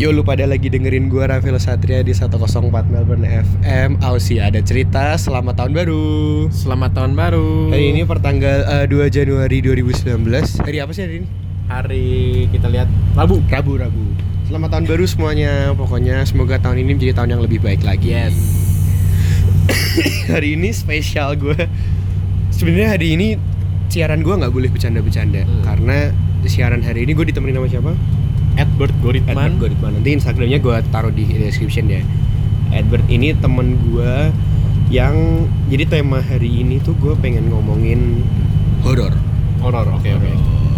Yo lu pada lagi dengerin gua Rafael Satria di 104 Melbourne FM Aussie ada cerita selamat tahun baru Selamat tahun baru. Hari ini pertanggal eh, 2 Januari 2019 Hari apa sih hari ini? hari kita lihat Rabu. Rabu, Rabu Selamat tahun baru semuanya Pokoknya semoga tahun ini menjadi tahun yang lebih baik lagi Yes. Hari ini spesial gue Sebenarnya hari ini siaran gua nggak boleh bercanda-bercanda Hmm. Karena siaran hari ini gue ditemenin sama siapa? Edward Goritman. Edward Goritman nanti Instagramnya gue taruh di description ya Edward ini temen gue yang jadi tema hari ini tuh gue pengen ngomongin horor Horor. Oke oke.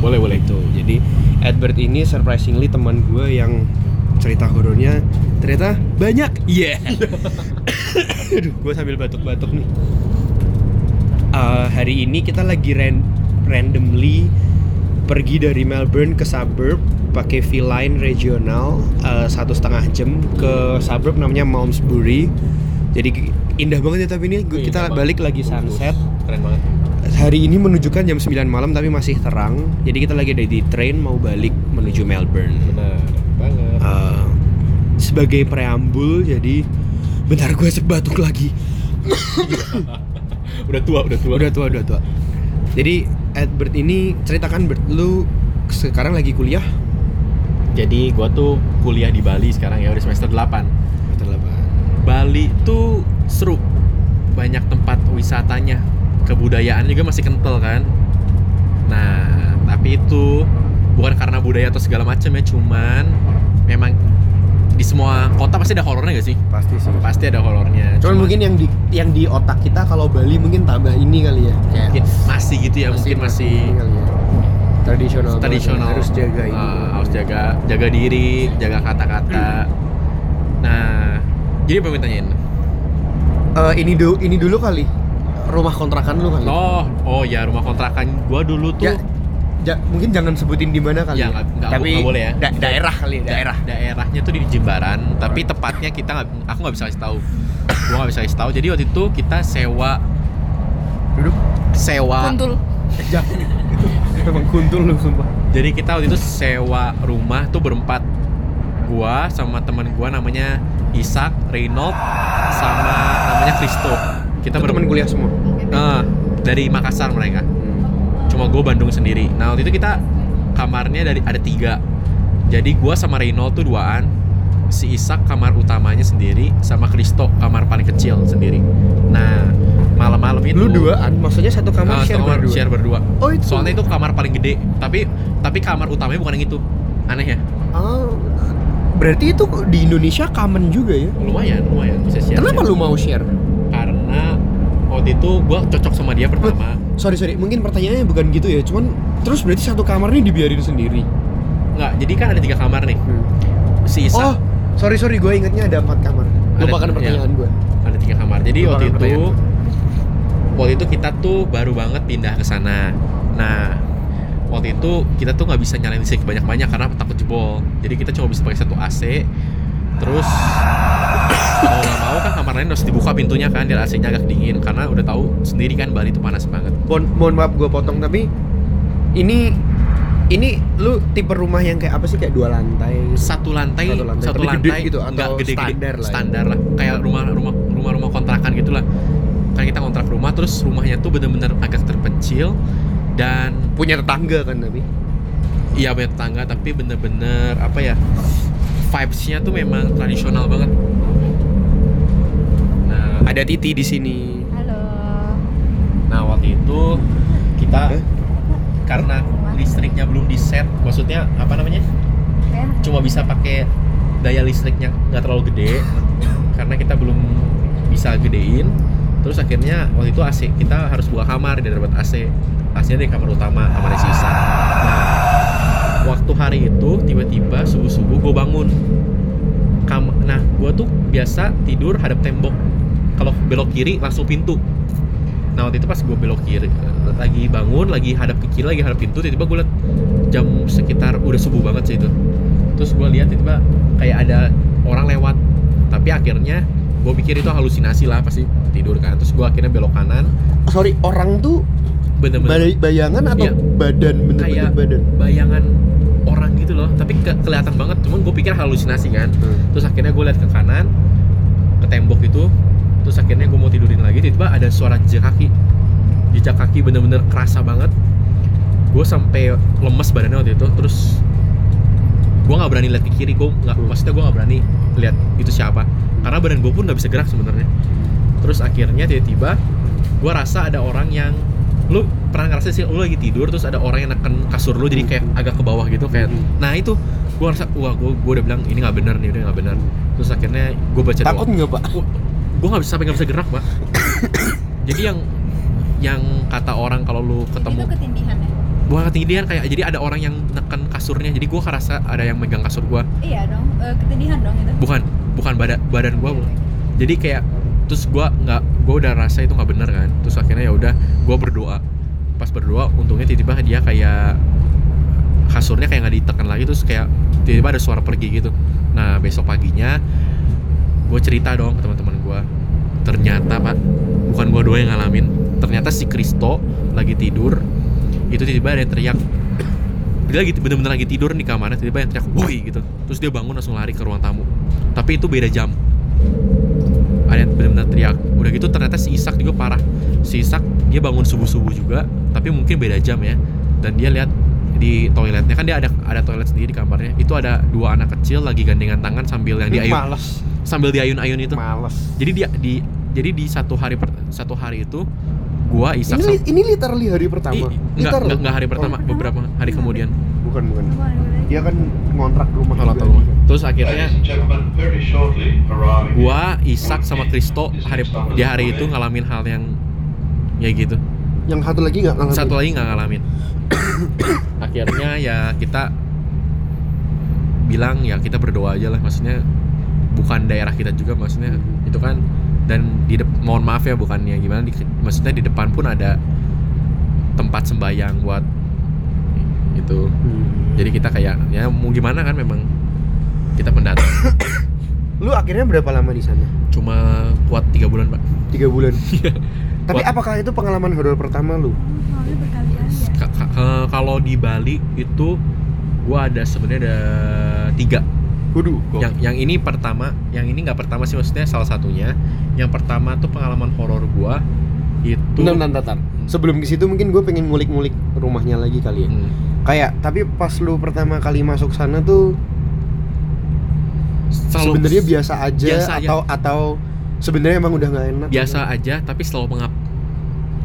Boleh boleh. itu jadi Edward ini surprisingly teman gue yang cerita horornya ternyata banyak iya aduh gue sambil batuk-batuk nih Eh, hari ini kita lagi ran- randomly pergi dari Melbourne ke suburb pakai V-Line regional eh, satu setengah jam ke suburb namanya Malmesbury jadi indah banget ya tapi ini Wih, kita indah balik banget. lagi sunset Keren banget. hari ini menunjukkan jam 9 malam tapi masih terang jadi kita lagi ada di train mau balik menuju Melbourne Benar banget. Eh, sebagai preambul jadi bentar gue sebatuk lagi udah tua udah tua. udah tua udah tua jadi Edward ini ceritakan Bert lu sekarang lagi kuliah Jadi gua tuh kuliah di Bali sekarang ya udah semester 8. Semester delapan. Bali tuh seru. Banyak tempat wisatanya. Kebudayaan juga masih kental kan. Nah, tapi itu bukan karena budaya atau segala macam ya, cuman memang di semua kota pasti ada horornya gak sih? pasti sih Pasti ada horornya. cuman mungkin yang di yang di otak kita kalau Bali mungkin tambah ini kali ya kayak mungkin masih gitu ya, mungkin masih kali ya. Tradisional tradisional. harus jaga ini Ah, harus jaga jaga diri, jaga kata-kata. Nah, jadi apa yang mau tanyain? Eh, ini dulu ini dulu kali rumah kontrakan lu kali Oh, oh ya rumah kontrakan gua dulu tuh Ya, ja- mungkin jangan sebutin di mana kali Ya, ya. nggak- Tapi nggak boleh ya. da- daerah kali ya, daerah. daerahnya tuh di Jimbaran, tapi tepatnya kita nggak, aku nggak bisa kasih tahu. Gua nggak bisa kasih tahu. Jadi waktu itu kita sewa Duduk. sewa. Kuntul. Jangan. Memang kuntul lu sumpah. Jadi kita waktu itu sewa rumah tuh berempat. Gua sama teman gua namanya Ishak, Reynold, sama namanya Kristo. Kita Itu teman berem- kuliah semua. Ah, dari Makassar mereka. Cuma gue Bandung sendiri. Nah waktu itu kita kamarnya dari ada tiga. Jadi gua sama Reynold tuh duaan. Si Ishak kamar utamanya sendiri, sama Kristo kamar paling kecil sendiri. Nah malam-malam itu. Lu duaan, maksudnya satu kamar Ah, share kamar berdua. share berdua. Oh, itu. Soalnya itu kamar paling gede. Tapi tapi kamar utamanya bukan yang itu. Aneh ya? Oh, berarti itu di Indonesia common juga ya? Lumayan, lumayan bisa share. Kenapa lu mau share? Karena waktu itu gua cocok sama dia pertama. Sorry sorry, mungkin pertanyaannya bukan gitu ya, cuman terus berarti satu kamar ini dibiarin sendiri. Nggak, jadi kan ada tiga kamar nih. Si Ishak Oh, sorry sorry, gue ingetnya ada empat kamar. Lupakan pertanyaan gue. ada tiga kamar jadi Lupakan waktu itu. Waktu itu kita tuh baru banget pindah ke sana. Nah waktu itu kita tuh nggak bisa nyalain listrik banyak banyak karena takut jebol. Jadi kita cuma bisa pakai satu AC terus mau nggak mau kan kamar lain harus dibuka pintunya kan biar AC-nya agak dingin. Karena udah tahu sendiri kan Bali itu panas banget. Mohon, mohon maaf gue potong tapi ini ini lu tipe rumah yang kayak apa sih? Kayak dua lantai? satu lantai Satu lantai, satu lantai, gede gitu, atau gede-gede standar lah ya? standar lah. Kayak rumah rumah rumah rumah kontrakan gitulah kan kita kontrak rumah terus rumahnya tuh bener-bener agak terpencil dan Punya tetangga kan tapi. iya punya tetangga tapi bener-bener apa ya vibes-nya tuh memang tradisional banget nah Ada Titi di sini. Halo. nah waktu itu kita Hah? karena listriknya belum di set maksudnya apa namanya cuma bisa pakai daya listriknya nggak terlalu gede karena kita belum bisa gedein terus akhirnya waktu itu AC kita harus buka kamar dan dapat AC AC dari kamar utama kamar sisa. Nah waktu hari itu tiba-tiba subuh subuh gue bangun. Kam nah gue tuh biasa tidur hadap tembok. Kalau belok kiri langsung pintu. Nah waktu itu pas gue belok kiri lagi bangun lagi hadap ke kiri lagi hadap pintu tiba-tiba gue liat jam sekitar udah subuh banget sih itu. Terus gue lihat tiba-tiba kayak ada orang lewat. Tapi akhirnya gue pikir itu halusinasi lah pasti tidur kan. Terus gue akhirnya belok kanan. Sorry, orang tuh bener-bener. bay- bayangan atau Iya. badan bener-bener Kayak- badan? bayangan orang gitu gitu loh. Tapi ke- kelihatan banget. Cuman gue pikir halusinasi kan. Hmm. terus akhirnya gue lihat ke kanan ke tembok itu. Terus akhirnya gue mau tidurin lagi tiba-tiba ada suara jejak kaki. Jejak kaki bener-bener kerasa banget. Gue sampai lemes badannya waktu itu. Terus gue nggak berani lihat ke kiri. Gue nggak Hmm. maksudnya gue nggak berani lihat itu siapa karena badan gue pun nggak bisa gerak sebenarnya terus akhirnya tiba-tiba gue rasa ada orang yang lu pernah ngerasa sih lu lagi tidur terus ada orang yang neken kasur lu jadi kayak agak ke bawah gitu kayak Hmm. nah itu gue rasa wah gue gue udah bilang ini nggak bener nih udah nggak bener terus akhirnya gue baca Takut nggak pak? gue nggak bisa sampai nggak bisa gerak pak jadi yang yang kata orang kalau lu ketemu Itu ketindihan ya? bukan ketindihan kayak jadi ada orang yang neken kasurnya jadi gue ngerasa ada yang megang kasur gue Iya dong, eh, ketindihan dong itu. bukan bukan badan badan gue jadi kayak terus gue nggak gue udah rasa itu nggak bener kan. Terus akhirnya ya udah gue berdoa. Pas berdoa untungnya tiba-tiba dia kayak kasurnya kayak nggak ditekan lagi terus kayak tiba-tiba ada suara pergi gitu. Nah besok paginya gue cerita dong ke teman-teman gue ternyata pak bukan gue doang yang ngalamin. Ternyata si Kristo lagi tidur itu tiba-tiba ada yang teriak dia lagi bener-bener lagi tidur di kamarnya tiba-tiba yang teriak woi gitu. Terus dia bangun langsung lari ke ruang tamu. Tapi itu beda jam. Ada yang bener-bener teriak. Udah gitu ternyata si Isak juga parah. Si Isak dia bangun subuh-subuh juga tapi mungkin beda jam ya. Dan dia lihat di toiletnya kan dia ada ada toilet sendiri di kamarnya. Itu ada dua anak kecil lagi gandengan tangan sambil yang diayun. Males. sambil diayun-ayun itu. Males. jadi dia di jadi di satu hari per- satu hari itu gua Isak Ini, ini literally hari pertama. Ih, enggak, enggak, enggak hari pertama, Oh, beberapa hari kemudian. bukan bukan. Dia kan ngontrak rumah. Kalau juga. tahu. Terus akhirnya gua, Isak sama Kristo hari di hari itu ngalamin hal yang ya gitu. Yang satu lagi nggak ngalamin. Satu lagi nggak ngalamin. akhirnya ya kita bilang ya kita berdoa aja lah maksudnya bukan daerah kita juga maksudnya itu kan dan di dep- mohon maaf ya bukannya gimana di, maksudnya di depan pun ada tempat sembayang buat itu Hmm. jadi kita kayak ya mau gimana kan memang kita pendatang Lu akhirnya berapa lama di sana? cuma kuat tiga bulan pak Tiga bulan. Iya. Tapi Buat- apakah itu pengalaman horor pertama lu? Oh, ya. Eh, kalau di Bali itu gua ada sebenarnya ada tiga Waduh. yang yang ini pertama yang ini nggak pertama sih maksudnya salah satunya yang pertama tuh pengalaman horor gua itu Bentar, bentar, bentar. Sebelum ke situ mungkin gue pengen ngulik-ngulik rumahnya lagi kali ya. Hmm. Kayak tapi pas lu pertama kali masuk sana tuh Selalu- sebenarnya biasa aja biasa aja. atau atau sebenarnya emang udah nggak enak. biasa aja tapi selalu mengap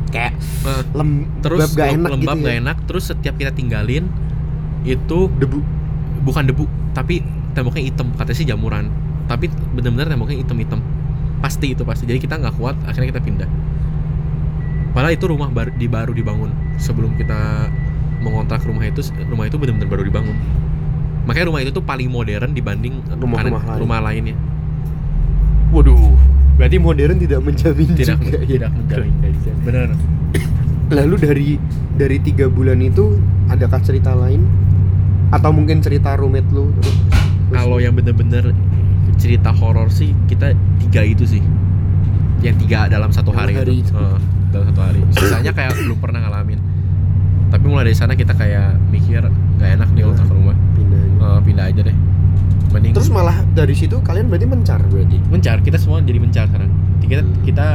Kayak Eh, lem terus gak enak lembab gitu ya. enak terus setiap kita tinggalin itu Debu. bukan debu tapi temboknya hitam katanya sih jamuran tapi benar-benar temboknya hitam-hitam pasti itu pasti jadi kita nggak kuat akhirnya kita pindah padahal itu rumah baru, di baru dibangun sebelum kita mengontrak rumah itu rumah itu benar-benar baru dibangun makanya rumah itu tuh paling modern dibanding Rumah-rumah kanan- lain. rumah lainnya Waduh. Berarti modern tidak menjamin tidak juga ya. tidak menjamin benar Lalu dari dari tiga bulan itu adakah cerita lain? Atau mungkin cerita roommate lu? Terus- kalau yang bener-bener cerita horor sih kita tiga itu sih yang tiga dalam satu Dalam hari, hari itu. itu. Heeh, dalam satu hari sisanya kayak belum pernah ngalamin tapi mulai dari sana kita kayak mikir nggak enak nih Nah. kontrak rumah pindah. Eh, pindah aja deh mending Terus malah dari situ kalian berarti mencar berarti. mencar kita semua jadi mencar sekarang kita Hmm. kita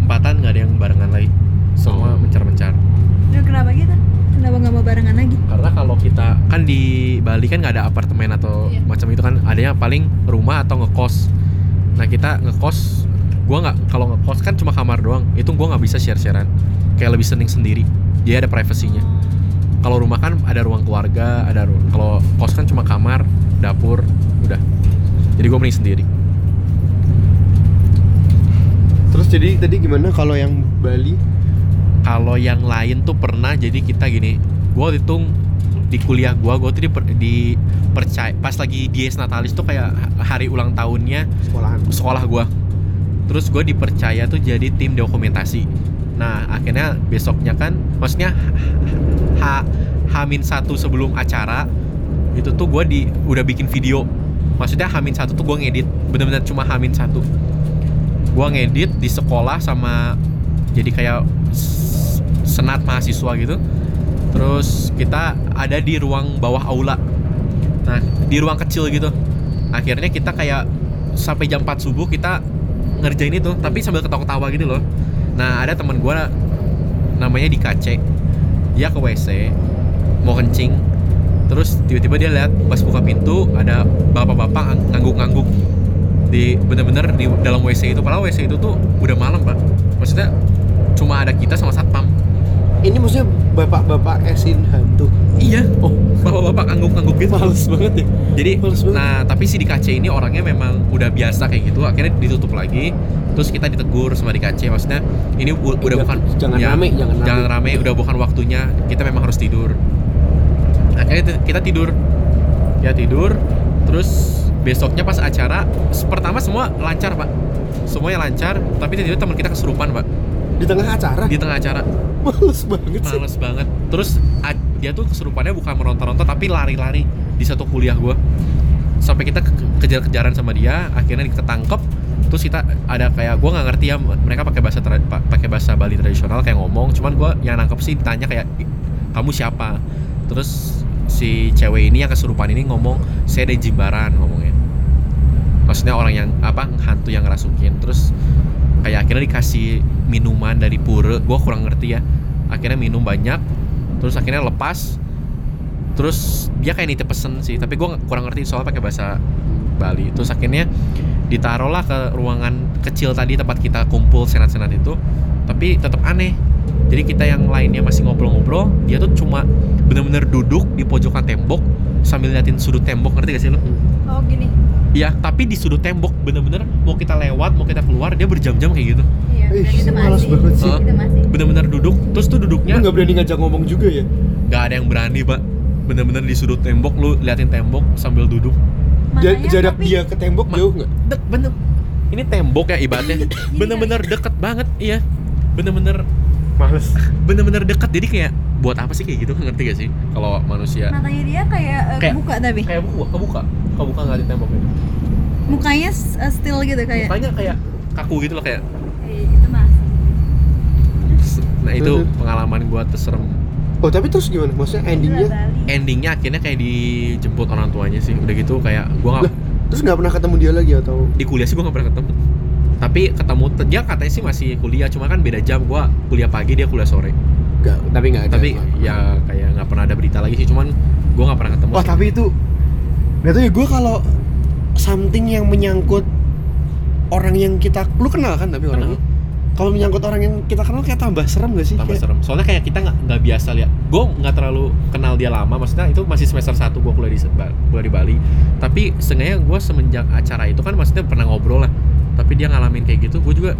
empatan nggak ada yang barengan lagi semua Oh. mencar-mencar Duh, kenapa gitu? Kenapa nggak mau barengan lagi? karena kalau kita kan di Bali kan nggak ada apartemen atau Iya. macam itu kan adanya paling rumah atau ngekos nah kita ngekos gua nggak kalau ngekos kan cuma kamar doang itu gua nggak bisa share sharean kayak lebih seneng sendiri jadi ada privasinya kalau rumah kan ada ruang keluarga ada ru- kalau kos kan cuma kamar dapur udah jadi gua mending sendiri Terus jadi tadi gimana kalau yang Bali? Kalau yang lain tuh pernah jadi kita gini waktu itu di kuliah gua gua tuh di, di percaya pas lagi dies natalis tuh kayak hari ulang tahunnya Sekolahan. sekolah gua. Terus gue dipercaya tuh jadi tim dokumentasi. Nah akhirnya besoknya kan maksudnya h hamin satu sebelum acara itu tuh gue di udah bikin video. Maksudnya hamin satu tuh gue ngedit bener-bener cuma hamin satu. Gue ngedit di sekolah sama jadi kayak senat mahasiswa gitu. Terus kita ada di ruang bawah aula. Nah di ruang kecil gitu. Akhirnya kita kayak sampai jam 4 subuh kita ngerjain itu tapi sambil ketawa-ketawa gitu loh. Nah ada teman gua namanya di KC dia ke WC mau kencing. Terus tiba-tiba dia lihat pas buka pintu ada bapak-bapak ang- ngangguk-ngangguk di bener-bener di dalam WC itu. Padahal WC itu tuh udah malam pak. Maksudnya cuma ada kita sama satpam Ini maksudnya bapak-bapak esin hantu. iya. Oh. Bapak-bapak ngangguk-ngangguk gitu. Males banget ya. jadi Males banget. nah tapi si di KC ini orangnya memang udah biasa kayak gitu. Akhirnya ditutup lagi. Terus kita ditegur sama di KC maksudnya ini udah Jangan- bukan jangan ya, rame, jangan rame. jangan rame. udah bukan waktunya. Kita memang harus tidur. Akhirnya kita tidur. Ya tidur. Terus besoknya pas acara pertama semua lancar pak. Semuanya lancar tapi tiba-tiba teman kita kesurupan pak. Di tengah acara. di tengah acara Males banget sih. males banget. Terus dia tuh kesurupannya bukan meronta-ronta tapi lari-lari di satu kuliah gua. Sampai kita ke- kejar-kejaran sama dia akhirnya ketangkep. Terus kita ada kayak gua nggak ngerti ya mereka pakai bahasa pakai bahasa Bali tradisional kayak ngomong. Cuman gua yang nangkep sih ditanya kayak "I- kamu siapa? Terus si cewek ini yang kesurupan ini ngomong saya dari Jimbaran ngomongnya. Maksudnya orang yang apa hantu yang ngerasukin. Terus kayak akhirnya dikasih minuman dari pura gue kurang ngerti ya akhirnya minum banyak terus akhirnya lepas terus dia kayak nitip pesen sih tapi gue kurang ngerti soalnya pakai bahasa Bali terus akhirnya ditaruhlah ke ruangan kecil tadi tempat kita kumpul senat-senat itu tapi tetap aneh jadi kita yang lainnya masih ngobrol-ngobrol dia tuh cuma bener-bener duduk di pojokan tembok sambil liatin sudut tembok ngerti gak sih lo? Oh gini. Iya, tapi di sudut tembok bener-bener mau kita lewat, mau kita keluar dia berjam-jam kayak gitu. Iya, Ih, itu masih. banget sih. Itu masih. Bener-bener duduk, terus tuh Lu duduknya nggak berani ngajak ngomong juga ya? nggak ada yang berani, Pak. Bener-bener di sudut tembok lu liatin tembok sambil duduk. Ja- Makanya jarak tapi- dia ke tembok jauh nggak? Dek, bener. Ini tembok ya ibaratnya. Bener-bener deket banget, iya. Bener-bener Males. bener-bener deket. Jadi kayak buat apa sih kayak gitu? Ngerti gak sih? Kalau manusia Matanya dia kayak, eh, Kayak- kebuka tapi kayak buka, kebuka, kebuka ngeliatin tembok ini. Mukanya eh, still gitu kayak. Mukanya kayak kaku gitu loh kayak. Eh, itu. Nah itu pengalaman gua terserem Oh tapi terus gimana? Maksudnya endingnya? Endingnya akhirnya kayak dijemput orang tuanya sih udah gitu kayak gua Lah, nggak terus nggak pernah ketemu dia lagi atau? di kuliah sih gua nggak pernah ketemu tapi ketemu dia katanya sih masih kuliah cuma kan beda jam gua kuliah pagi dia kuliah sore Nggak, tapi nggak ada. tapi ya kayak nggak pernah ada berita lagi sih cuman gua nggak pernah ketemu Wah sih. tapi itu Gak tau ya gue kalau something yang menyangkut orang yang kita lu kenal kan tapi orangnya kalau menyangkut orang yang kita kenal kayak tambah serem gak sih? tambah Kayak- serem. Soalnya kayak kita nggak nggak biasa lihat. Gue nggak terlalu kenal dia lama maksudnya itu masih semester 1 gue kuliah di kuliah di Bali. Tapi seenggaknya gue semenjak acara itu kan maksudnya pernah ngobrol lah. Tapi dia ngalamin kayak gitu gue juga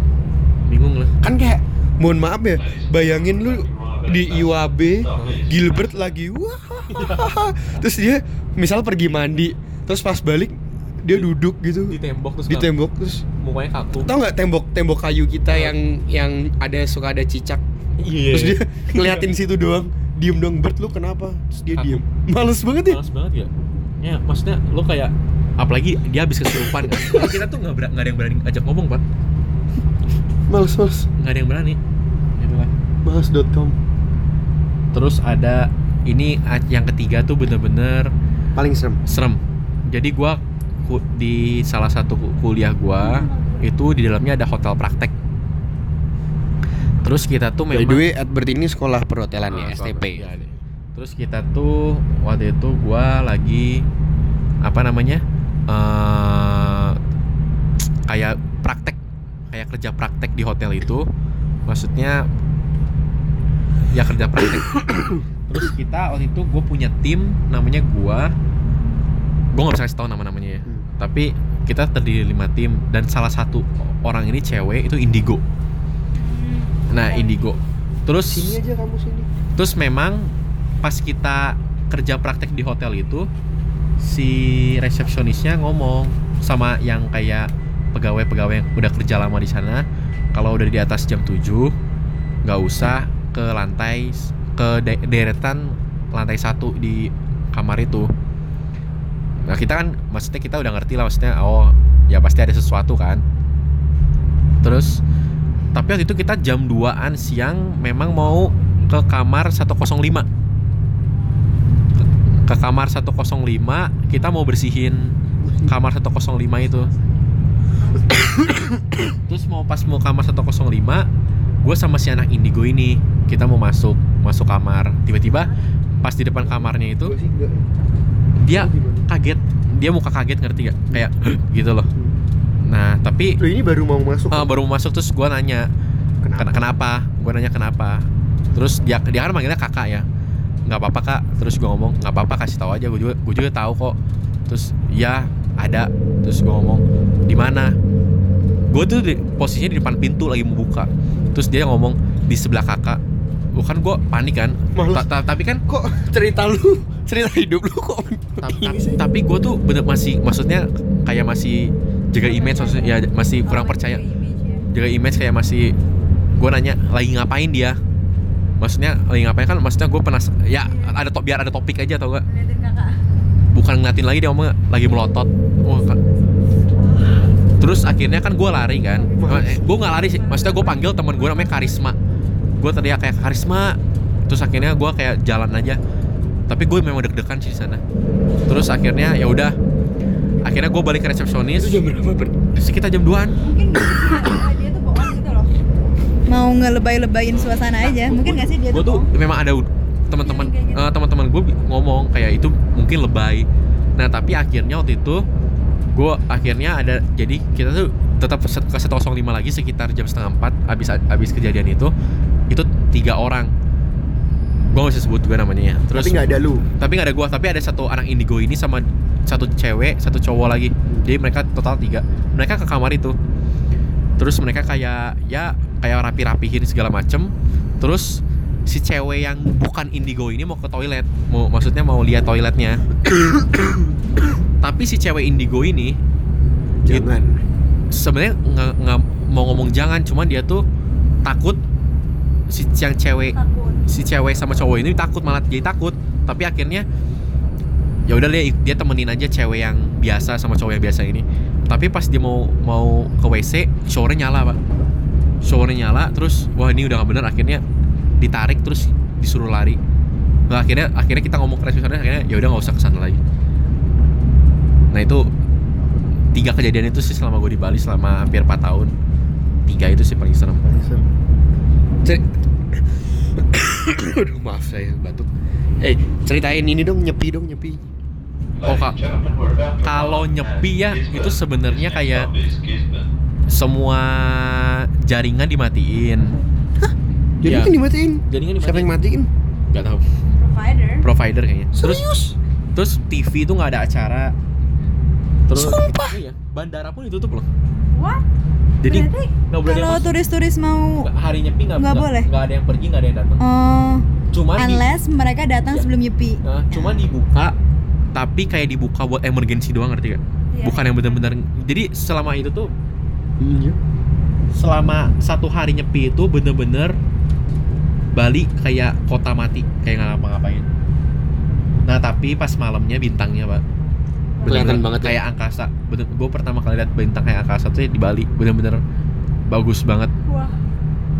bingung lah. Kan kayak mohon maaf ya bayangin lu di IWAB Gilbert lagi wah terus dia misal pergi mandi terus pas balik dia duduk gitu. Di tembok terus di tembok terus. Mukanya kaku. Tau nggak tembok tembok kayu kita yang yang ada suka ada cicak? Iya. Terus dia ngeliatin situ doang. Diem dong Bert lu kenapa? Terus dia Kaku. diem. Males banget ya? Males banget ya. Ya maksudnya lo kayak apalagi dia habis kesurupan kan. Kita tuh nggak ber- nggak ada yang berani ajak ngomong pak males males. Nggak ada yang berani. Itulah. males.com terus ada ini yang ketiga tuh bener-bener paling serem. serem. Jadi gua di salah satu ku- kuliah gua itu di dalamnya ada hotel praktek. Terus kita tuh by memang way Edward ini sekolah perhotelan ya Ah, STP deh. terus kita tuh waktu itu gua lagi apa namanya eh kayak praktek kayak kerja praktek di hotel itu. Maksudnya ya kerja praktek. Terus kita waktu itu gue punya tim namanya gua. Gue nggak bisa kasih tahu nama namanya ya. Hmm. Tapi kita terdiri lima tim dan salah satu orang ini cewek itu indigo. Nah indigo. Terus sini aja kamu sini Terus memang pas kita kerja praktek di hotel itu si resepsionisnya ngomong sama yang kayak pegawai-pegawai yang udah kerja lama di sana kalau udah di atas jam 7 nggak usah ke lantai ke de- deretan lantai satu di kamar itu. Nah kita kan maksudnya kita udah ngerti lah maksudnya oh ya pasti ada sesuatu kan. Terus tapi waktu itu kita jam 2an siang memang mau ke kamar 105 ke, kamar 105 kita mau bersihin kamar 105 itu terus mau pas mau kamar 105 gue sama si anak indigo ini kita mau masuk masuk kamar tiba-tiba pas di depan kamarnya itu. Dia kaget. Dia muka kaget ngerti gak kayak gitu loh. Nah tapi Lu ini baru mau masuk. eh, baru mau masuk terus gue nanya Kenapa? Ken- kenapa? Gue nanya kenapa? Terus dia dia kan manggilnya kakak ya. Nggak apa-apa kak. Terus gue ngomong nggak apa-apa kasih tahu aja. Gue juga gue juga tahu kok. Terus ya ada. Terus gue ngomong di mana? Gue tuh di, posisinya di depan pintu lagi mau buka. Terus dia ngomong di sebelah kakak bukan gue panik kan Males. Ta- ta- tapi kan Kok cerita lu, cerita hidup lu kok ta- ini ta- sih? tapi gue tuh bener masih maksudnya kayak masih jaga image maksudnya ya masih kurang Oh, percaya jaga image ya. jaga image kayak masih gue nanya lagi ngapain dia maksudnya lagi ngapain kan maksudnya gue penas ya ada top biar ada topik aja tau gak bukan ngeliatin lagi dia ngomong lagi melotot Wah, kan. terus akhirnya kan gue lari kan Mas. gue nggak lari sih maksudnya gue panggil teman gue namanya Karisma gue teriak kayak Karisma terus akhirnya gue kayak jalan aja. Tapi gue memang deg-degan sih di sana. Terus akhirnya ya udah akhirnya gue balik ke resepsionis. Itu jam berapa, Ber? sekitar jam 2an mungkin gak sih dia tuh bohong gitu loh. Mau ngelebay-lebayin suasana aja. Mungkin gak sih dia gue tuh bohong? Memang ada teman-teman kayak gitu. eh, teman-teman gue ngomong kayak itu mungkin lebay. Nah tapi akhirnya waktu itu gue akhirnya ada jadi kita tuh tetap ke 105 lagi sekitar jam setengah empat abis abis kejadian itu itu tiga orang. Gue gak bisa sebut juga namanya ya. Terus Tapi nggak ada lu. tapi nggak ada gua tapi ada satu anak indigo ini sama satu cewek satu cowok lagi. Jadi mereka total tiga. Mereka ke kamar itu. Terus mereka kayak ya kayak rapi rapihin segala macem. Terus si cewek yang bukan indigo ini mau ke toilet. Mau maksudnya mau lihat toiletnya. Tapi si cewek indigo ini Jangan. sebenarnya nggak mau ngomong jangan. Cuman dia tuh takut si yang cewek takut. si cewek sama cowok ini takut malah jadi takut. Tapi akhirnya ya udah dia dia temenin aja cewek yang biasa sama cowok yang biasa ini. Tapi pas dia mau mau ke WC showernya nyala pak. Showernya nyala terus wah ini udah gak bener. Akhirnya ditarik terus disuruh lari. Nah, akhirnya akhirnya kita ngomong ke resepsionis akhirnya ya udah nggak usah ke sana lagi. Nah itu tiga kejadian itu sih selama gue di Bali selama hampir 4 tahun. Tiga itu sih paling serem Ceri- Aduh maaf saya batuk. Eh ceritain ini dong nyepi dong nyepi. Oh, Kak. Kalau nyepi ya, itu sebenarnya kayak- semua jaringan dimatiin Jadi Iya. kan dimatiin. jaringan Siapa yang dimatiin matiin? nggak tahu provider provider kayaknya terus Serius? terus TV itu nggak ada acara terus Sumpah? iya bandara pun ditutup loh what jadi nggak boleh kalau turis-turis mau hari nyepi nggak boleh? nggak ada yang pergi nggak ada yang datang oh cuman di, unless mereka datang Ya. sebelum nyepi nah, cuman dibuka tapi kayak dibuka buat emergency doang ngerti gak? Iya. bukan yang benar-benar jadi selama itu tuh Iya. selama satu hari nyepi itu bener-bener Bali kayak kota mati kayak nggak ngapa-ngapain nah tapi pas malamnya bintangnya pak Kelihatan banget ya? kayak angkasa. Bener gue pertama kali lihat bintang kayak angkasa tuh di Bali. Bener-bener bagus banget. Wah.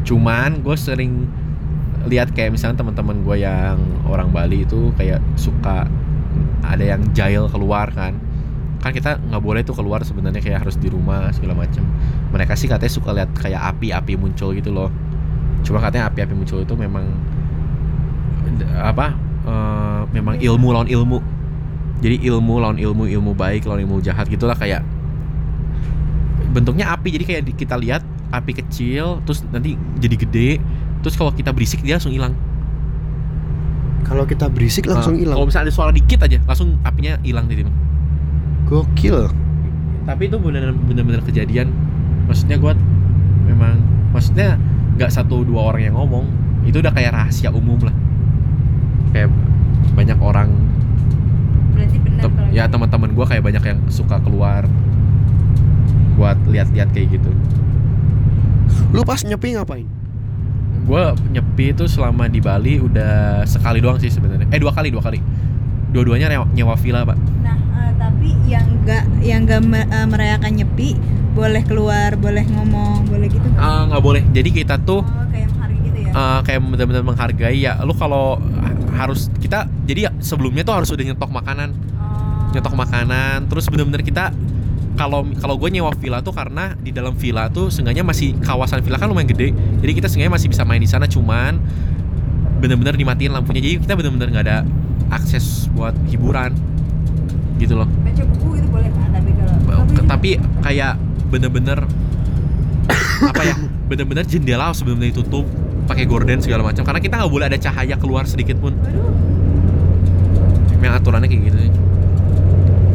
Cuman gue sering lihat kayak misalnya teman-teman gue yang orang Bali itu kayak suka ada yang jail keluar kan. Kan kita nggak boleh tuh keluar sebenarnya kayak harus di rumah segala macem. Mereka sih katanya suka lihat kayak api-api muncul gitu loh. Cuma katanya api-api muncul itu memang d- apa eh, memang ilmu lawan ilmu jadi ilmu lawan ilmu ilmu baik lawan ilmu jahat gitulah kayak bentuknya api. Jadi kayak kita lihat api kecil terus nanti jadi gede terus kalau kita berisik dia langsung hilang. Kalau kita berisik langsung Ah, hilang. kalau misalnya ada suara dikit aja langsung apinya hilang di situ Gokil. tapi itu benar benar kejadian. Maksudnya gua memang maksudnya nggak satu dua orang yang ngomong itu udah kayak rahasia umum lah. Kayak banyak orang berarti benar tem- ya gitu. teman-teman gua kayak banyak yang suka keluar buat lihat-lihat kayak gitu. Lu pas nyepi ngapain? Gua nyepi itu selama di Bali udah sekali doang sih sebenarnya. Eh dua kali dua kali. Dua-duanya nyewa, villa pak. Nah eh, tapi yang enggak yang enggak me- eh, merayakan nyepi boleh keluar boleh ngomong boleh gitu nggak? Ah, nggak boleh. Jadi kita tuh oh kayak menghargai gitu ya? Eh, kayak benar-benar menghargai. Ya lu kalau harus kita jadi sebelumnya tuh harus udah nyetok makanan. Nyetok makanan terus bener-bener kita kalau kalau gue nyewa villa tuh karena di dalam villa tuh seenggaknya masih kawasan villa kan lumayan gede jadi kita seenggaknya masih bisa main di sana cuman bener-bener dimatiin lampunya. Jadi kita bener-bener nggak ada akses buat hiburan gitu loh. Baca buku itu boleh kan tapi kalau Ke- tapi kayak bener-bener apa ya bener-bener jendela harus bener-bener ditutup pakai gorden segala macam karena kita nggak boleh ada cahaya keluar sedikit pun yang aturannya kayak gitu.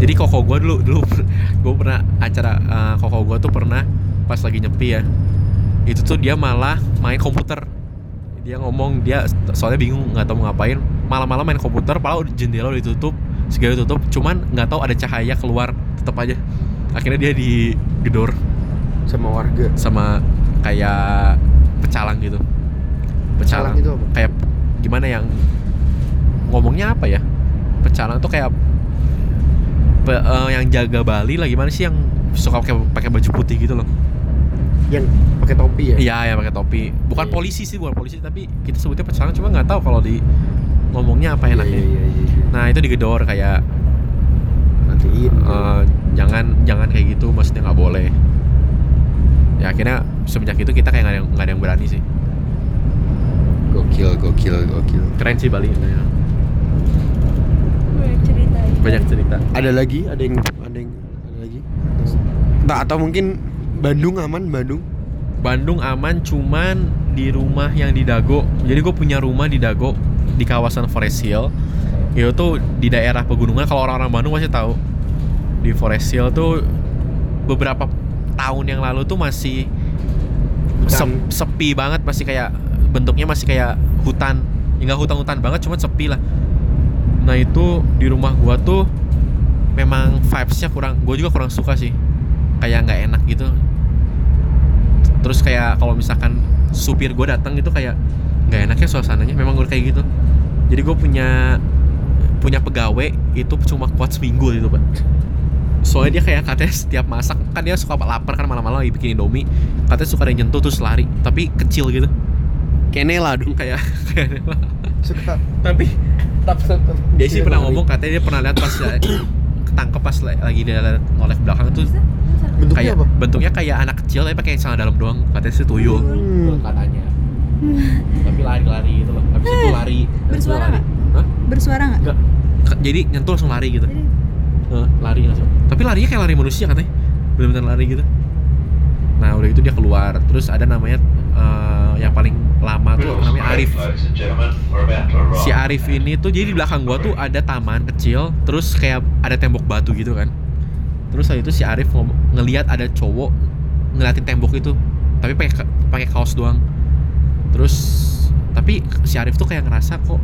Jadi koko gue dulu dulu gue pernah acara eh, koko gue tuh pernah pas lagi nyepi ya. Itu tuh dia malah main komputer. Dia ngomong dia soalnya bingung nggak tahu mau ngapain. Malam-malam main komputer, padahal jendela udah ditutup, segala ditutup, cuman nggak tahu ada cahaya keluar, tetap aja. Akhirnya dia digedor sama warga sama kayak pecalang gitu. Pecalang itu apa? Kayak gimana yang ngomongnya apa ya? Pecalang tuh kayak pe- eh, yang jaga Bali lah gimana sih yang suka pakai pakai baju putih gitu loh. yang pakai topi ya Iya, ya pakai topi. Bukan Iya. polisi sih, bukan polisi tapi kita sebutnya pecalang cuma nggak tahu kalau di ngomongnya apa enaknya. Iya, iya, iya, iya. Nah, itu digedor kayak matiin eh, jangan jangan kayak gitu maksudnya nggak boleh. Ya akhirnya semenjak itu kita kayak nggak ada yang ada yang berani sih. gokil gokil gokil Keren sih Bali. ya. Banyak cerita ya. Ada lagi ada yang ada yang ada lagi tak atau mungkin Bandung aman Bandung Bandung aman cuman di rumah yang di Dago. Jadi gue punya rumah di Dago di kawasan Forest Hill. Itu tuh di daerah pegunungan. Kalau orang-orang Bandung pasti tahu. Di Forest Hill tuh beberapa tahun yang lalu tuh masih sep- sepi banget, masih kayak bentuknya masih kayak hutan. Enggak hutan-hutan banget, cuman sepi lah. Nah itu di rumah gua tuh memang vibesnya kurang. Gue juga kurang suka sih. Kayak nggak enak gitu. Terus kayak kalau misalkan supir gue datang gitu kayak nggak enak ya suasananya. Memang gue kayak gitu. Jadi gue punya punya pegawai itu cuma kuat seminggu gitu pak. Soalnya dia kayak katanya setiap masak kan dia suka lapar kan malam-malam lagi bikin indomie. Katanya suka ada yang nyentuh terus lari tapi kecil gitu. Kayak Nela dong kayak kayak suka. Tapi dia sih Dia pernah ngomong katanya dia pernah lihat pas ya, ketangkep pas lagi dia noleh belakang tuh. Bentuknya kayak apa bentuknya kayak anak kecil tapi pakai celana dalam doang. Katanya sih tuyul. Hmm. katanya. Tapi lari-lari gitu loh. Habis itu lari. Bersuara lari. Hah? bersuara nggak? Enggak. Ke- jadi nyentuh langsung lari gitu. Jadi, lari langsung. Tapi larinya kayak lari manusia katanya. Benar-benar lari gitu. Nah udah itu dia keluar. Terus ada namanya eh, yang paling lama tuh namanya? Arif. Si Arif ini tuh jadi di belakang gua tuh ada taman kecil terus kayak ada tembok batu gitu kan. Terus habis itu si Arif ngelihat ada cowok ngeliatin tembok itu tapi pakai ka- pakai kaos doang. Terus tapi si Arif tuh kayak ngerasa kok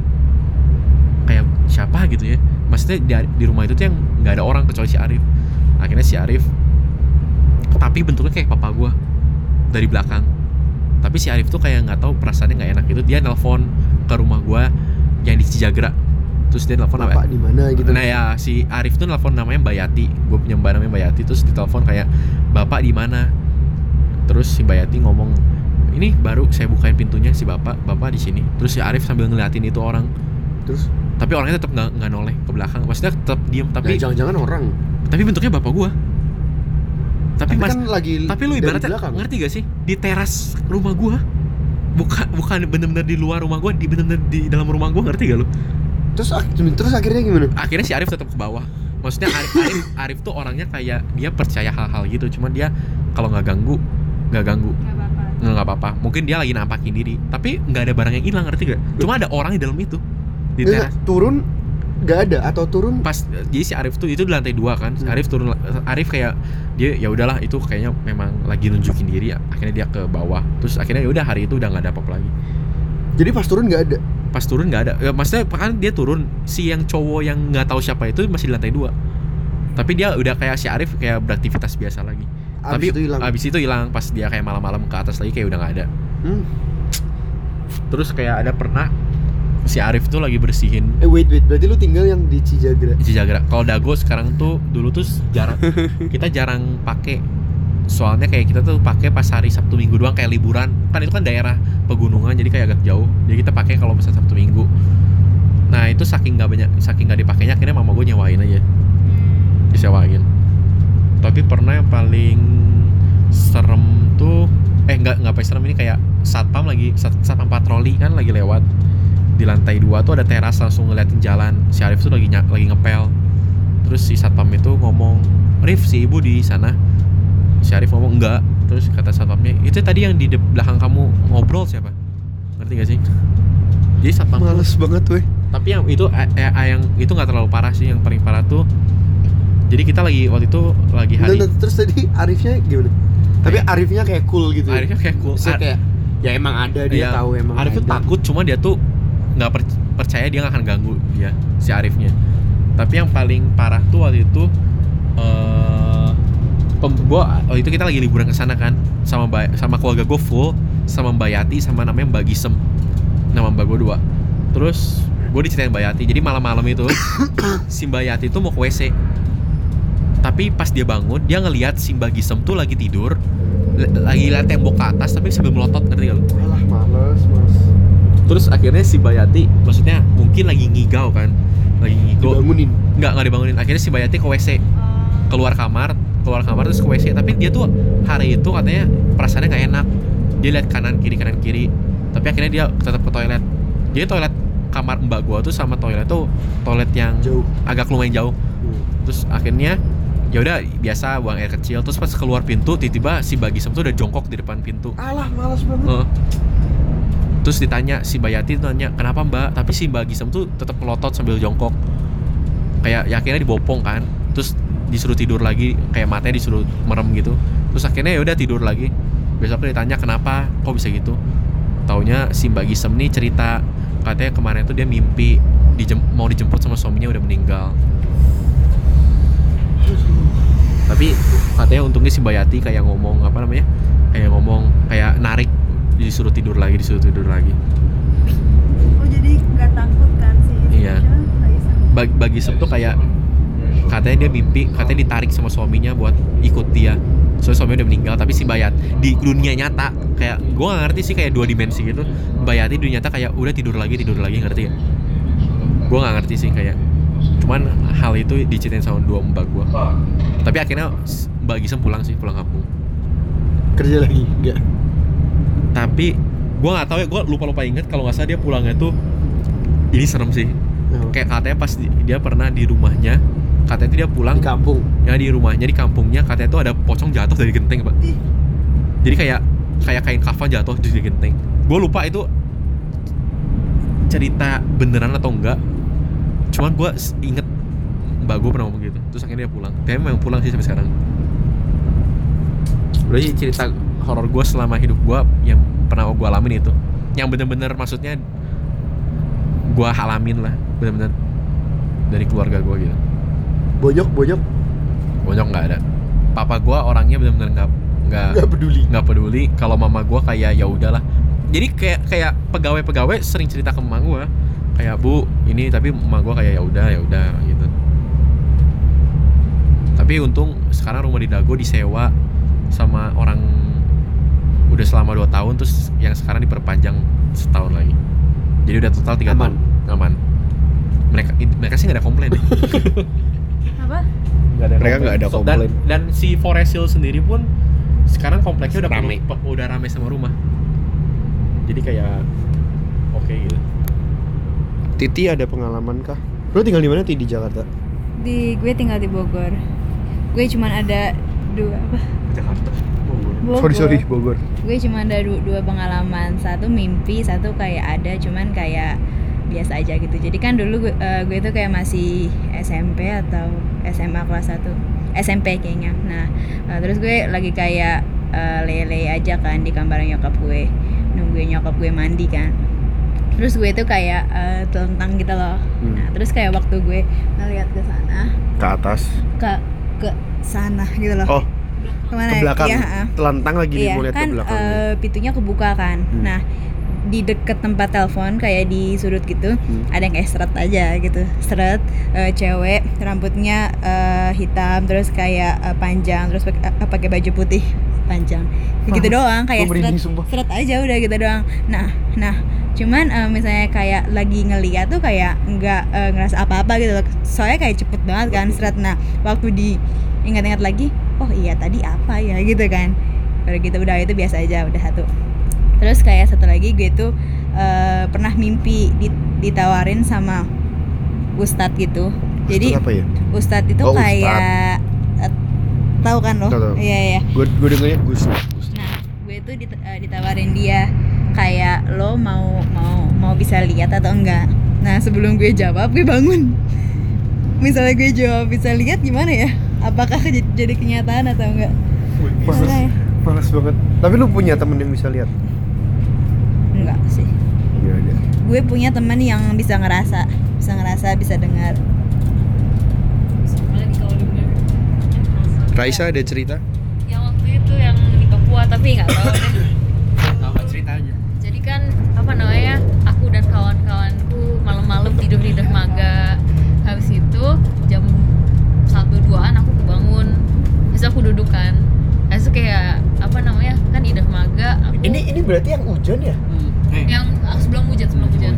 kayak siapa gitu ya? Maksudnya di, di rumah itu tuh yang nggak ada orang kecuali si Arif. Akhirnya si Arif tapi bentuknya kayak papa gua dari belakang tapi si Arif tuh kayak nggak tahu perasaannya nggak enak gitu. Dia nelpon ke rumah gua yang di Cijagra. Terus dia nelpon apa? di mana gitu? Nah ya si Arif tuh nelfon namanya Mbak Yati. Gue punya mbak namanya Mbak Yati. Terus ditelepon kayak Bapak di mana? Terus si Mbak Yati ngomong Ini baru saya bukain pintunya si Bapak Bapak di sini. Terus si Arif sambil ngeliatin itu orang. Terus? Tapi orangnya tetap nggak nggak noleh ke belakang. Maksudnya tetap diem Tapi jangan-jangan orang? Tapi bentuknya bapak gua Tapi, mas kan lagi Tapi lu ibaratnya belakang. ngerti gak sih? Di teras rumah gua Bukan bukan bener-bener di luar rumah gua Di bener-bener di dalam rumah gua ngerti gak lu? Terus ak- terus akhirnya gimana? Akhirnya si Arif tetap ke bawah. Maksudnya Arif, Arif, Arif tuh orangnya kayak dia percaya hal-hal gitu cuman dia kalau nggak ganggu nggak ganggu. Nggak apa-apa. Mungkin dia lagi nampakin diri. Tapi nggak ada barang yang hilang ngerti gak? Cuma ada orang di dalam itu di teras. turun nggak ada atau turun? Pas jadi si Arif tuh itu di lantai dua kan. Si Hmm. Arif turun Arif kayak dia ya udahlah itu kayaknya memang lagi nunjukin diri akhirnya dia ke bawah. Terus akhirnya ya udah hari itu udah nggak ada apa-apa lagi. Jadi pas turun nggak ada? Pas turun nggak ada. Ya, maksudnya kan dia turun si yang cowok yang nggak tahu siapa itu masih di lantai dua. Tapi dia udah kayak si Arif kayak beraktivitas biasa lagi. Abis tapi itu hilang. abis itu hilang pas dia kayak malam-malam ke atas lagi kayak udah nggak ada. Hmm. terus kayak ada pernah si Arif tuh lagi bersihin. Eh wait wait berarti lu tinggal yang di Cijagra? Di Cijagra. Kalau Dago sekarang tuh dulu tuh jarang. Kita jarang pakai. Soalnya kayak kita tuh pakai pas hari Sabtu Minggu doang kayak liburan. Kan itu kan daerah pegunungan jadi kayak agak jauh. Jadi kita pakai kalau misalnya Sabtu Minggu. Nah itu saking nggak banyak saking nggak dipakainya akhirnya mama gue nyewain aja. Disewain. Tapi pernah yang paling serem tuh eh nggak nggak paling serem ini kayak satpam lagi sat, satpam patroli kan lagi lewat di lantai dua tuh ada teras langsung ngeliatin jalan. Si Arif tuh lagi ny- lagi ngepel. Terus si satpam itu ngomong Rif si ibu di sana. Si Arif ngomong enggak. Terus kata satpamnya itu tadi yang di belakang kamu ngobrol siapa? Ngerti gak sih? Jadi satpam tuh Males banget weh. tapi yang itu eh, eh, yang itu nggak terlalu parah sih. Yang paling parah tuh jadi kita lagi waktu itu lagi hari nah, terus tadi Arifnya gimana? Tapi Kayak- Arifnya kayak cool gitu. Arifnya kayak cool. Ar- kayak ya emang ada dia Iya, tahu emang Arif tuh takut cuma dia tuh nggak per- percaya dia nggak akan ganggu dia si Arifnya. Tapi yang paling parah tuh waktu itu pem, gua waktu itu kita lagi liburan ke sana kan sama sama keluarga gue full sama Mbak Yati sama namanya Mbak Gisem. Nama Mbak gue dua. Terus gue diceritain Mbak Yati. Jadi malam-malam itu si Mbak Yati tuh mau ke WC tapi pas dia bangun dia ngelihat si Mbak Gisem tuh lagi tidur lagi liat tembok ke atas tapi sambil melotot ngerti gak lu? Alah males, mas. Terus akhirnya si Bayati, maksudnya mungkin lagi ngigau kan, lagi ngigau. Dibangunin. Nggak nggak dibangunin. Akhirnya si Bayati ke WC, keluar kamar, keluar kamar terus ke WC. Tapi dia tuh hari itu katanya perasaannya nggak enak. Dia lihat kanan kiri kanan kiri. Tapi akhirnya dia tetap ke toilet. Jadi toilet kamar mbak gua tuh sama toilet tuh toilet yang Jauh. agak lumayan jauh. Hmm. Terus akhirnya ya udah biasa buang air kecil. Terus pas keluar pintu tiba-tiba si Bagisem tuh udah jongkok di depan pintu. Alah males banget. Heeh. Terus ditanya si Bayati nanya kenapa mbak? Tapi si Mbak Gisem tuh tetap melotot sambil jongkok. Kayak ya akhirnya dibopong kan. Terus disuruh tidur lagi Kayak matanya disuruh merem gitu. Terus akhirnya ya udah tidur lagi. Besoknya ditanya kenapa? Kok bisa gitu? Taunya si Mbak Gisem nih cerita Katanya kemarin tuh dia mimpi dijem- Mau dijemput sama suaminya udah meninggal. Tapi katanya untungnya si Bayati kayak ngomong apa namanya Kayak ngomong kayak narik disuruh tidur lagi disuruh tidur lagi. Oh jadi nggak takut kan sih Iya. bagi bagi Sep tuh kayak katanya dia mimpi katanya ditarik sama suaminya buat ikut dia. Soalnya suaminya udah meninggal tapi si Bayat di dunia nyata kayak gue gak ngerti sih kayak dua dimensi gitu. Bayati di dunia nyata kayak udah tidur lagi tidur lagi ngerti ya gue nggak ngerti sih kayak cuman hal itu diceritain sama dua mbak gue tapi akhirnya Mbak Gisem pulang sih pulang kampung. Kerja lagi? Enggak? Tapi gue nggak tahu ya gue lupa lupa inget kalau nggak salah dia pulangnya tuh ini serem sih. Oh. kayak katanya pas di- dia pernah di rumahnya katanya tuh dia pulang Di kampung. ya di rumahnya di kampungnya katanya tuh ada pocong jatuh dari genteng pak. Ih. jadi kayak kayak kain kafan jatuh dari genteng. Gue lupa itu cerita beneran atau enggak. Cuman gue inget mbak gue pernah ngomong gitu. Terus akhirnya dia pulang. Dia memang pulang sih sampai sekarang. Udah sih cerita horor gue selama hidup gue yang pernah gue alamin itu. Yang bener-bener maksudnya gue alamin lah bener-bener dari keluarga gue gitu. Bonyok, bonyok. bonyok nggak ada. Papa gue orangnya bener-bener nggak nggak Enggak peduli. nggak peduli. Kalau mama gue kayak ya udahlah. Jadi kayak kayak pegawai-pegawai sering cerita ke mama gue kayak bu ini tapi mama gue kayak ya udah ya udah gitu. Tapi untung sekarang rumah di Dago disewa sama orang udah selama 2 tahun terus yang sekarang diperpanjang setahun lagi jadi udah total tiga Aman. tahun aman mereka mereka sih nggak ada komplain deh. apa Nggak ada Mereka nggak ada So, komplain. Dan, dan si Forest Hill sendiri pun sekarang kompleksnya udah Rame. penuh- pe- udah rame sama rumah. Jadi kayak oke gitu. Titi ada pengalaman kah? Lo tinggal di mana Titi di Jakarta? di gue tinggal di Bogor gue cuman ada dua apa Jakarta. Bogor. Sorry sorry Bogor. gue cuma ada dua, dua pengalaman. Satu mimpi satu kayak ada cuman kayak biasa aja gitu. Jadi kan dulu gue, eh, gue tuh kayak masih SMP atau SMA kelas 1 SMP kayaknya. Nah eh, terus gue lagi kayak eh, lele aja kan di kamar nyokap gue. Nungguin nyokap gue mandi kan. Terus gue tuh kayak eh, telentang gitu loh. Hmm. nah terus kayak waktu gue ngeliat ke sana Ke atas. ke ke sana gitu loh. Oh, ke mana ke belakang. Iya, heeh. Telentang lagi Iya mau lihat kan ke belakang. eh, pintunya kebuka kan. Hmm. Nah di deket tempat telepon kayak di sudut gitu Hmm. ada yang kayak seret aja gitu seret eh, cewek rambutnya eh, hitam terus kayak eh, panjang terus pakai eh, pakai baju putih panjang gitu Ah, doang kayak seret, seret aja udah gitu doang nah nah cuman eh, misalnya kayak lagi ngeliat tuh kayak nggak eh, ngerasa apa-apa gitu loh soalnya kayak cepet banget kan seret nah waktu di ingat-ingat lagi oh iya tadi apa ya gitu kan baru gitu udah itu biasa aja udah satu terus kayak satu lagi gue tuh eh, pernah mimpi di- ditawarin sama ustadz gitu jadi Ustadz apa ya ustadz itu Oh, ustadz. kayak eh, tahu kan lo iya iya gue gue dengernya Gus Nah, gue tuh dit- eh, ditawarin dia kayak lo mau mau mau bisa lihat atau enggak. Nah, sebelum gue jawab, gue bangun. Misalnya gue jawab bisa lihat gimana ya? Apakah jadi, jadi kenyataan atau enggak? panas panas banget tapi lu punya temen yang bisa lihat Enggak sih. Iya ada Gue punya teman yang bisa ngerasa, bisa ngerasa, bisa dengar. Raisa ada cerita yang waktu itu yang di Papua tapi nggak tahu deh Apa cerita aja? jadi kan apa namanya aku dan kawan-kawanku malam-malam tidur di dermaga habis itu jam satu duaan aku kebangun terus aku duduk kan. Terus kayak apa namanya kan di dermaga aku ini berarti yang hujan ya? Eh, yang ah, sebelum hujan sebelum hujan.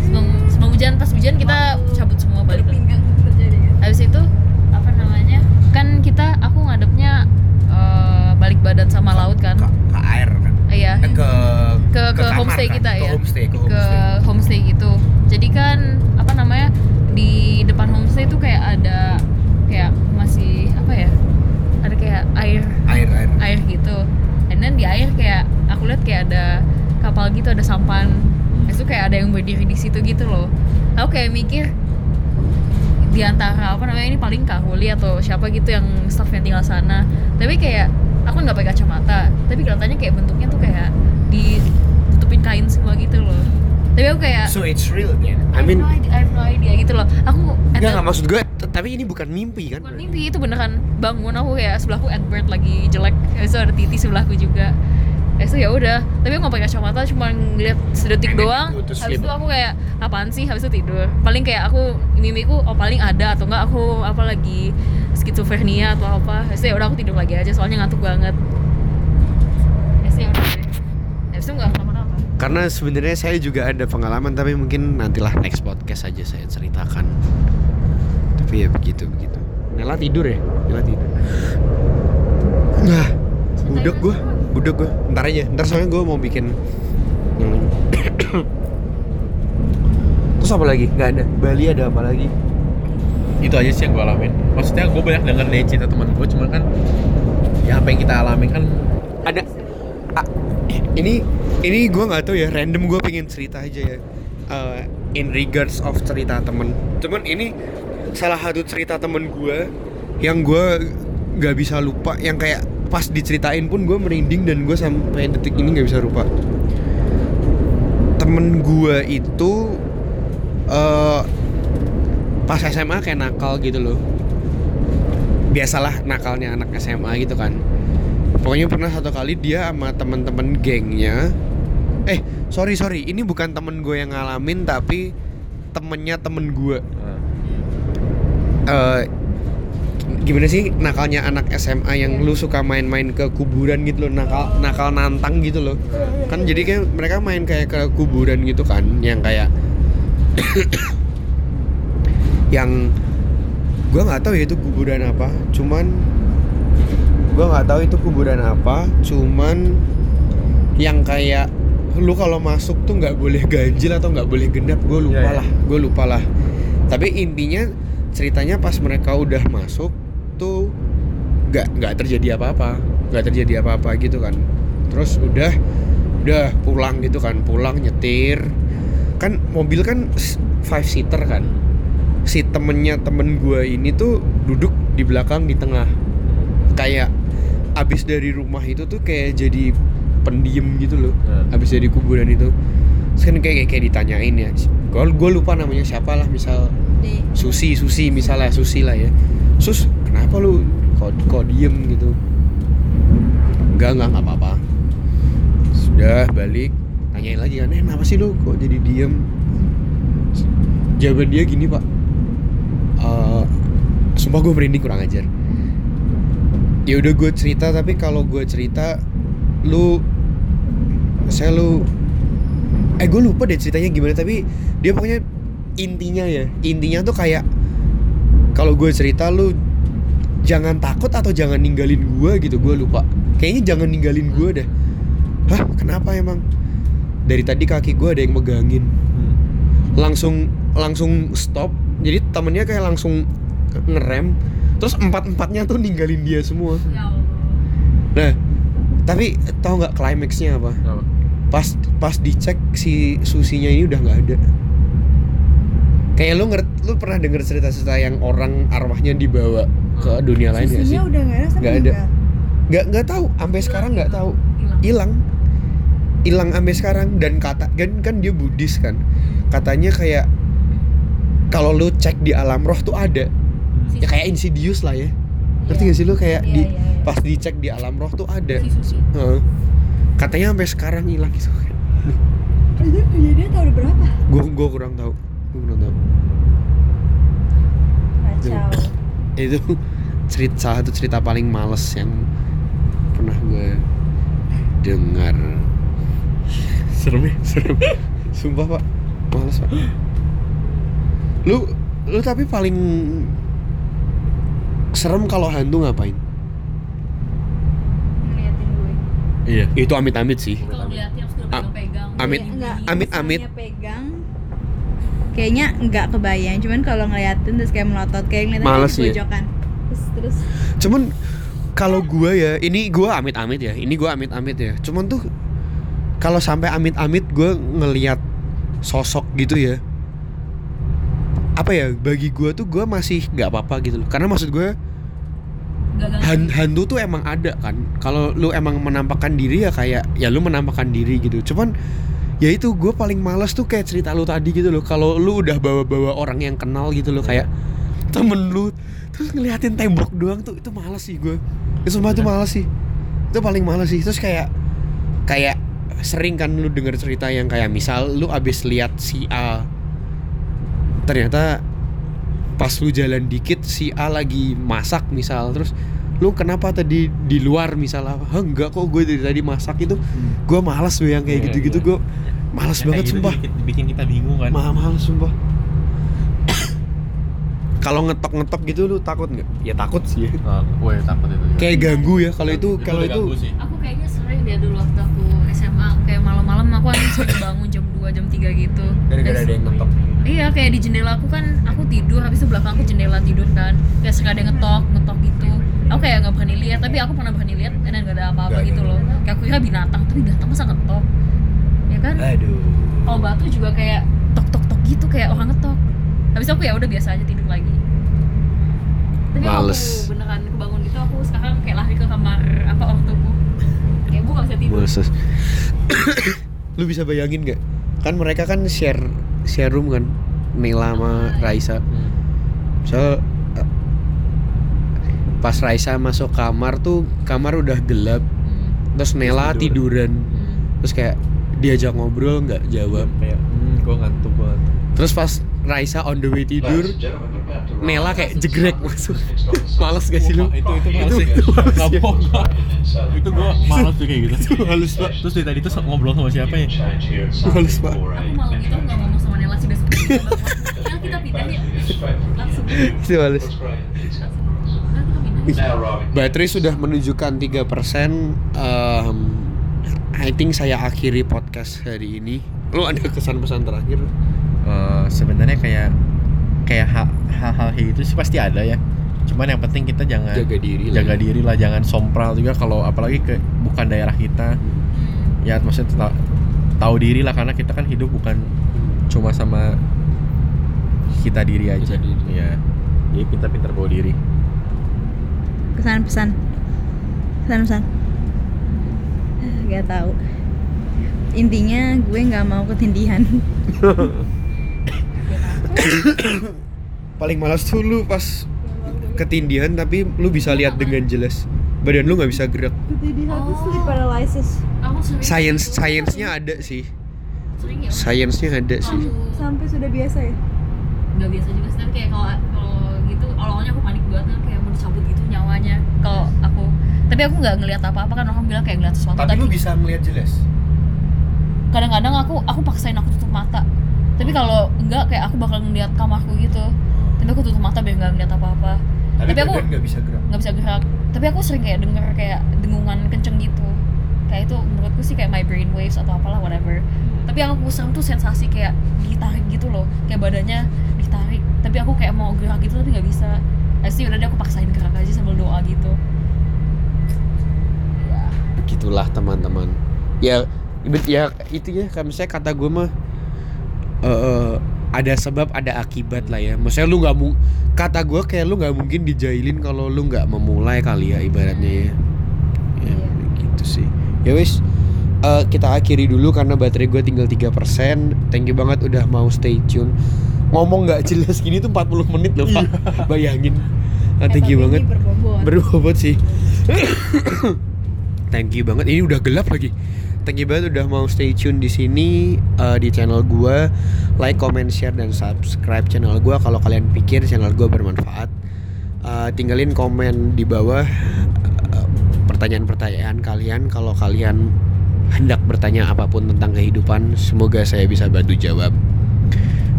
sebelum sebelum hujan pas hujan kita cabut semua balik. Terjadi kan? habis itu apa namanya kan kita aku ngadepnya eh, balik badan sama laut kan. Ke, ke air kan? iya. Eh, ke ke ke, kamar homestay kan? kita ke ya homestay ke ke homestay. homestay gitu. Jadi kan apa namanya di depan homestay itu kayak ada kayak masih apa ya ada kayak air air air air gitu and then di air kayak aku lihat kayak ada kapal gitu ada sampan. Itu kayak ada yang berdiri di situ gitu loh. Aku kayak mikir di antara apa namanya ini paling Kahuli atau siapa gitu yang staff yang tinggal sana. Tapi kayak aku nggak pakai kacamata. Tapi kelihatannya kayak bentuknya tuh kayak ditutupin kain semua gitu loh. Tapi aku kayak so it's real ya I mean I have no idea, I have no idea gitu loh. Aku enggak maksud gue tapi ini bukan mimpi kan? Bukan mimpi itu beneran bangun aku kayak sebelahku Edward lagi jelek. Itu ada Titi sebelahku juga. Habis itu ya udah. Tapi aku nggak pakai kacamata cuma ngeliat sedetik doang. gitu, habis itu aku kayak apaan sih? Habis itu tidur. Paling kayak aku mimiku oh paling ada atau enggak aku apa lagi skizofrenia atau apa. Habis itu ya udah aku tidur lagi aja soalnya ngantuk banget. Habis itu ya udah deh. habis itu nggak kenapa-napa karena sebenarnya saya juga ada pengalaman tapi mungkin nantilah next podcast aja saya ceritakan tapi ya begitu begitu. Nela tidur ya? Nela tidur. Nah budek gue budek gue ntar aja ntar soalnya gue mau bikin terus apa lagi? Nggak ada. Bali ada apa lagi? Itu aja sih yang gue alamin. Maksudnya gue banyak denger dari cerita teman gue cuma kan ya apa yang kita alamin kan ada. Ah, ini ini gue nggak tahu ya random gue pengen cerita aja ya. Eh, in regards of cerita temen. Cuman ini salah satu cerita temen gue yang gue nggak bisa lupa yang kayak pas diceritain pun gue merinding dan gue sampai detik ini nggak bisa lupa. Temen gue itu eh pas SMA kayak nakal gitu loh. Biasalah nakalnya anak SMA gitu kan. Pokoknya pernah satu kali dia sama temen-temen gengnya eh sorry sorry ini bukan temen gue yang ngalamin tapi temennya temen gue eh gimana sih nakalnya anak SMA yang lu suka main-main ke kuburan gitu loh nakal nakal nantang gitu loh kan jadi kayak mereka main kayak ke kuburan gitu kan yang kayak yang gua nggak tahu ya itu kuburan apa cuman gua nggak tahu itu kuburan apa cuman yang kayak lu kalau masuk tuh nggak boleh ganjil atau nggak boleh genap gue lupa Iya, iya. lah gue lupa lah tapi intinya ceritanya pas mereka udah masuk tuh nggak nggak terjadi apa-apa. Nggak terjadi apa-apa gitu kan. Terus udah udah pulang gitu kan. Pulang nyetir. Kan mobil kan five seater kan. Si temennya temen gue ini tuh duduk di belakang di tengah. Kayak abis dari rumah itu tuh kayak jadi pendiem gitu loh. Hmm. abis dari kuburan itu. Terus kan kayak kayak ditanyain ya. Gue lupa namanya siapa lah misal Susi. Susi misalnya Susi lah ya. Sus kenapa lu kok kok diem gitu? Enggak enggak nggak apa-apa. Sudah balik. Tanyain lagi kan eh kenapa sih lu kok jadi diem? Jawaban dia gini pak. Eh, sumpah gue merinding kurang ajar. Ya udah gue cerita tapi kalau gue cerita lu saya lu eh gue lupa deh ceritanya gimana tapi dia pokoknya intinya ya. Intinya tuh kayak kalau gue cerita lu jangan takut atau jangan ninggalin gue gitu. Gue lupa. Kayaknya jangan ninggalin gue deh. Hah kenapa emang? Dari tadi kaki gue ada yang megangin. Hmm. langsung langsung stop. Jadi temennya kayak langsung ngerem. Terus empat empatnya tuh ninggalin dia semua. Ya Allah. nah tapi tahu nggak klimaksnya apa? Apa? pas pas dicek si susinya ini udah nggak ada kayak lu ngerti lu pernah denger cerita-cerita yang orang arwahnya dibawa ke dunia lain gak sih? udah nggak ada sampai Nggak ada. nggak nggak tahu. Sampai sekarang nggak tahu. Hilang. hilang. Sampai sekarang. Dan kata kan kan dia Buddhis kan. Katanya kayak kalau lu cek di alam roh tuh ada. Ya kayak insidious lah ya. Ngerti Iya. gak sih lu kayak Iya, di iya, pas dicek di alam roh tuh ada. Heeh. katanya sampai sekarang hilang. Gitu Itu kejadian tahun berapa? gua gua kurang tahu. Gua kurang tahu Kacau. itu cerita salah satu cerita paling males yang pernah gue dengar Serem ya? serem sumpah pak males pak lu lu tapi paling serem kalau hantu ngapain Ngeliatin gue. Iya. itu amit-amit sih Kalau ngeliatnya harus pegang-pegang. amit Iya, enggak, amit-amit misalnya pegang kayaknya enggak kebayang. Cuman kalau ngeliatin terus kayak melotot kayak ngeliatin Males di ya? pojokan terus terus. Cuman kalau gue ya ini gue amit-amit ya ini gue amit-amit ya. Cuman tuh kalau sampai amit-amit gue ngelihat sosok gitu ya apa ya bagi gue tuh gue masih nggak apa-apa gitu loh. Karena maksud gue Nggak han- hantu tuh emang ada kan. Kalau lu emang menampakkan diri ya kayak ya lu menampakkan diri gitu. Cuman ya itu gue paling males tuh kayak cerita lu tadi gitu loh. Kalau lu udah bawa-bawa orang yang kenal gitu loh kayak temen lu terus ngeliatin tembok doang tuh itu males sih gue itu semua tuh males sih. Itu paling males sih. Terus kayak kayak sering kan lu denger cerita yang kayak misal lu abis lihat si A ternyata pas lu jalan dikit si A lagi masak misal terus lu kenapa tadi di luar misal apa Hah, enggak kok gue dari tadi masak itu gue malas tuh yang kayak Iya, gitu-gitu iya. gue malas Yang banget gitu sumpah bikin, bikin kita bingung kan. mahal mahal sumpah kalau ngetok-ngetok gitu lu takut nggak ya takut sih ya. Ah, gue takut itu. kayak ganggu ya kalau itu Itu kalau itu ganggu sih. Aku kayaknya sering dia dulu waktu aku SMA kayak malam-malam aku harus sering bangun jam 2 jam 3 gitu. Terus- yang ngetok Iya kayak di jendela aku kan aku tidur habis itu belakangku jendela tidur kan kayak suka ada ngetok ngetok gitu aku kayak nggak berani lihat tapi aku pernah berani lihat dan nggak ada apa-apa gitu ada. loh. Kayak aku kira binatang tapi binatang masa ngetok ya kan? Aduh. Kalau batu juga kayak tok tok tok gitu kayak orang ngetok. Habis itu aku ya udah biasa aja tidur lagi. Tapi Males. aku beneran kebangun gitu aku sekarang kayak lari ke kamar apa ortuku kayak bu gak bisa tidur. Males. lu bisa bayangin nggak? Kan mereka kan share share room kan? Nela sama Raisa. Hmm. so pas Raisa masuk kamar tuh kamar udah gelap Hmm, terus Nela tidur. tiduran hmm. terus kayak diajak ngobrol nggak jawab Kayak, hmm, gue ngantuk ngantuk. terus pas Raisa on the way tidur Nela kayak jegrek masuk males gak sih lu itu itu males Itu- sih. itu males ya. Itu gue males tuh kayak gitu. Itu halus pak Terus dari tadi tuh ngobrol sama siapa ya? Halus, Pak. aku malam itu nggak ngomong sama Nela sih besok ya kita pindah ya langsung itu halus langsung Nah, kita pindah baterai sudah menunjukkan 3% um, I think saya akhiri podcast hari ini lu ada kesan-pesan terakhir Eh, sebenarnya kayak kayak ha- hal-hal gitu sih pasti ada ya. Cuman yang penting kita jangan jaga diri lah jaga diri lah, jangan sompral juga kalau apalagi ke bukan daerah kita. Hmm. Ya maksudnya ta- tahu diri lah karena kita kan hidup bukan cuma sama kita diri aja. Kita diri. Iya. Jadi kita pintar bawa diri. Pesan-pesan. Pesan-pesan. Nggak tahu. Intinya gue nggak mau ketindihan. Paling malas tuh lu pas ketindihan tapi lu bisa lihat dengan jelas. Badan lu nggak bisa gerak. Ketindihan tuh sleep paralysis. Sering science sainsnya ada sih. Sering ya sainsnya ada sih. Sampai sudah biasa ya? Nggak biasa juga sih kayak kalau kalau gitu awalnya aku panik banget kan kayak mau dicabut gitu nyawanya kalau aku. Tapi aku nggak ngelihat apa-apa kan orang bilang kayak ngeliat sesuatu bisa melihat jelas? Kadang-kadang aku aku paksain aku tutup mata. Tapi kalau enggak kayak aku bakal ngeliat kamarku gitu. Tapi aku tutup mata biar nggak ngeliat apa-apa. Tapi aku- badan nggak bisa gerak. nggak bisa gerak. Tapi aku sering kayak denger kayak dengungan kenceng gitu. Kayak itu menurutku sih kayak my brain waves atau apalah whatever. Tapi yang aku serem tuh sensasi kayak ditarik gitu loh. Kayak badannya ditarik tapi aku kayak mau gerak gitu tapi nggak bisa Pasti udah deh aku paksain gerak aja sambil doa gitu. Ya begitulah teman-teman. Ya ya itu ya kan misalnya kata gue mah eh ada sebab ada akibat lah ya. Maksudnya lu nggak mau kata gue kayak lu nggak mungkin dijailin kalau lu nggak memulai kali ya ibaratnya ya. Ya Iya. gitu sih. Ya wis. Eh, kita akhiri dulu karena baterai gue tinggal 3% thank you banget udah mau stay tune ngomong nggak jelas gini tuh 40 menit loh pak. Bayangin. Ah, thank you banget. berbobot. sih. Thank you banget. Ini udah gelap lagi. Thank you banget udah mau stay tune di sini eh, di channel gua. Like comment share dan subscribe channel gua. Kalau kalian pikir channel gua bermanfaat Eh, tinggalin komen di bawah eh, pertanyaan-pertanyaan kalian. Kalau kalian hendak bertanya apa pun tentang kehidupan semoga saya bisa bantu jawab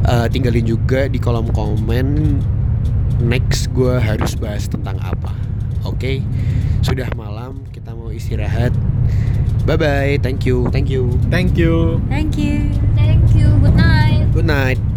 Eh, tinggalin juga di kolom komen next gue harus bahas tentang apa. Oke? Sudah malam kita mau istirahat. Bye bye thank you thank you. Thank you. Thank you. thank you. Good night. Good night